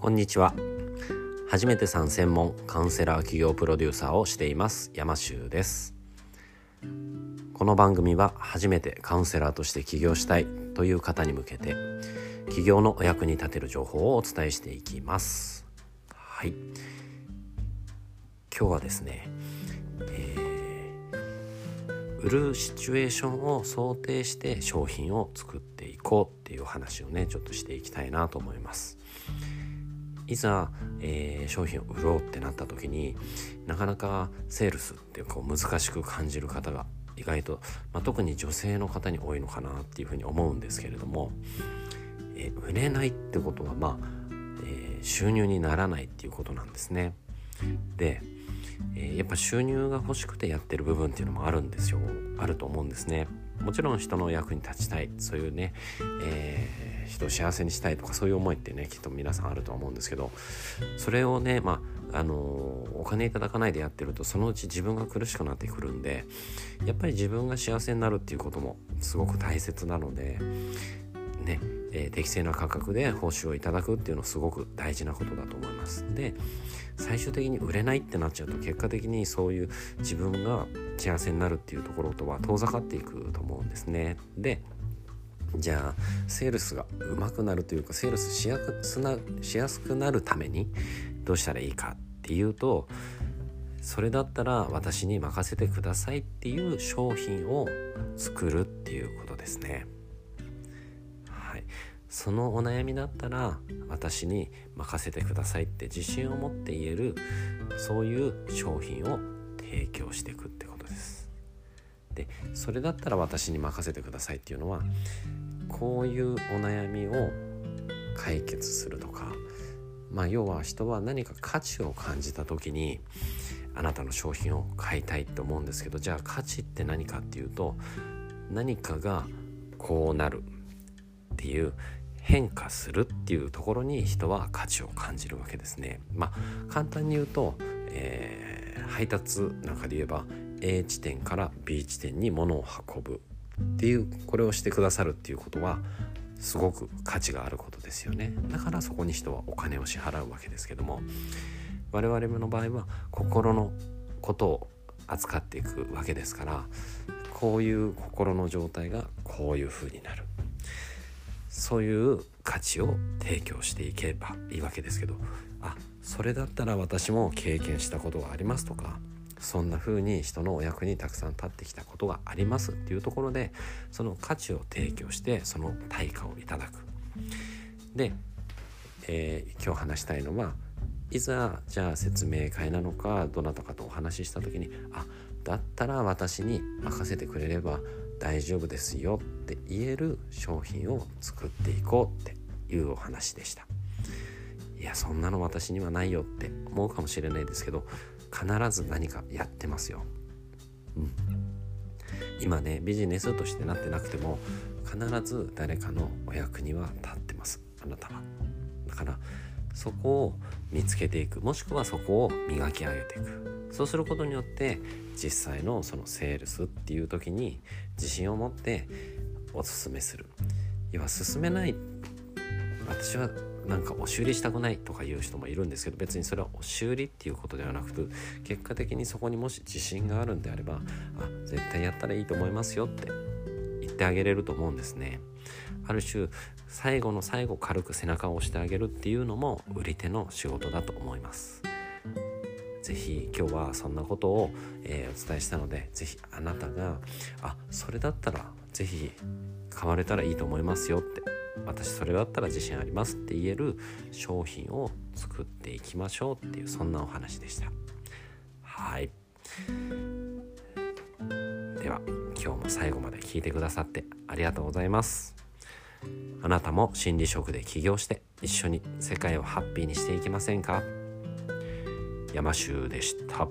こんにちは。初めてさん専門カウンセラー企業プロデューサーをしています山修です。この番組は初めてカウンセラーとして起業したいという方に向けて起業のお役に立てる情報をお伝えしていきます。はい。今日はですね、えー、売るシチュエーションを想定して商品を作っていこうっていう話をねちょっとしていきたいなと思います。いざ、えー、商品を売ろうってなった時になかなかセールスってこう難しく感じる方が意外と、まあ、特に女性の方に多いのかなっていうふうに思うんですけれども、えー、売れないってことはまあ、えー、収入にならないっていうことなんですね。で、えやっぱ収入が欲しくてやってる部分っていうのもあるんですよあると思うんですね。もちろん人の役に立ちたい。そういうね、えー、人を幸せにしたいとかそういう思いってねきっと皆さんあると思うんですけどそれをねまああの、お金いただかないでやってるとそのうち自分が苦しくなってくるんでやっぱり自分が幸せになるっていうこともすごく大切なので、適正な価格で報酬をいただくっていうのはすごく大事なことだと思います。で最終的に売れないってなっちゃうと結果的にそういう自分が幸せになるっていうところとは遠ざかっていくと思うんですね。でじゃあセールスが上手くなるというかセールスしやすなしやすくなるためにどうしたらいいかっていうとそれだったら私に任せてくださいっていう商品を作るっていうことですね。そのお悩みだったら私に任せてくださいって自信を持って言えるそういう商品を提供していくってことです。でそれだったら私に任せてくださいっていうのはこういうお悩みを解決するとかまあ要は人は何か価値を感じた時にあなたの商品を買いたいって思うんですけどじゃあ価値って何かっていうと何かがこうなるっていう変化するっていうところに人は価値を感じるわけですね。まあ簡単に言うと、えー、配達なんかで言えば A 地点から B 地点に物を運ぶっていうこれをしてくださるっていうことはすごく価値があることですよね。だからそこに人はお金を支払うわけですけども我々の場合は心のことを扱っていくわけですからこういう心の状態がこういう風になるそういう価値を提供していけばいいわけですけどあそれだったら私も経験したことがありますとかそんな風に人のお役にたくさん立ってきたことがありますっていうところでその価値を提供してその対価をいただく。で、えー、今日話したいのはいざじゃあ説明会なのかどなたかとお話しした時にあだったら私に任せてくれれば大丈夫ですよって言える商品を作っていこうっていうお話でした。いやそんなの私にはないよって思うかもしれないですけど必ず何かやってますよ、うん、今ねビジネスとしてなってなくても必ず誰かのお役には立ってます。あなたは。だからそこを見つけていく。もしくはそこを磨き上げていく。そうすることによって実際のそのセールスっていう時に自信を持っておすすめする。要は進めない。私はなんか押し売りしたくないとか言う人もいるんですけど別にそれは押し売りっていうことではなくて結果的にそこにもし自信があるんであればあ絶対やったらいいと思いますよって言ってあげれると思うんですね。ある種最後の最後軽く背中を押してあげるっていうのも売り手の仕事だと思います。ぜひ今日はそんなことを、えー、お伝えしたのでぜひあなたがあそれだったらぜひ買われたらいいと思いますよって。私それだったら自信ありますって言える商品を作っていきましょうっていうそんなお話でした。はい。では今日も最後まで聞いてくださってありがとうございます。あなたも心理職で起業して一緒に世界をハッピーにしていきませんか？山州でした。